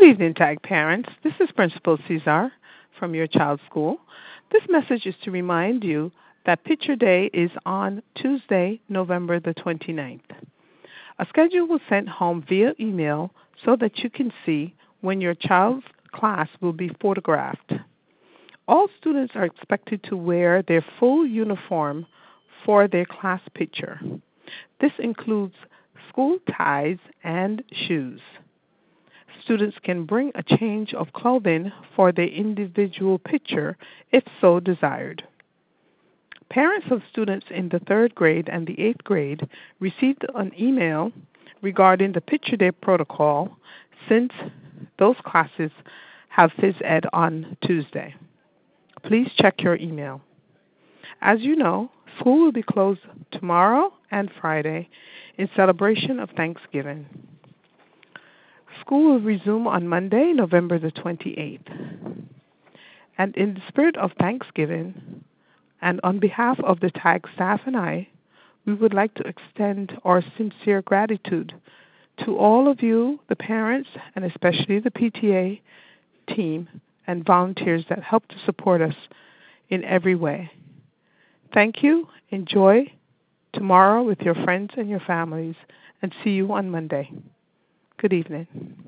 Good evening, TAG parents. This is Principal Cesar from your child's school. This message is to remind you that Picture Day is on Tuesday, November the 29th. A schedule was sent home via email so that you can see when your child's class will be photographed. All students are expected to wear their full uniform for their class picture. This includes school ties and shoes. Students can bring a change of clothing for their individual picture if so desired. Parents of students in the third grade and the eighth grade received an email regarding the Picture Day protocol since those classes have phys ed on Tuesday. Please check your email. As you know, school will be closed tomorrow and Friday in celebration of Thanksgiving. School will resume on Monday, November the 28th. And in the spirit of Thanksgiving, and on behalf of the TAG staff and I, we would like to extend our sincere gratitude to all of you, the parents, and especially the PTA team and volunteers that help to support us in every way. Thank you. Enjoy tomorrow with your friends and your families, and see you on Monday. Good evening.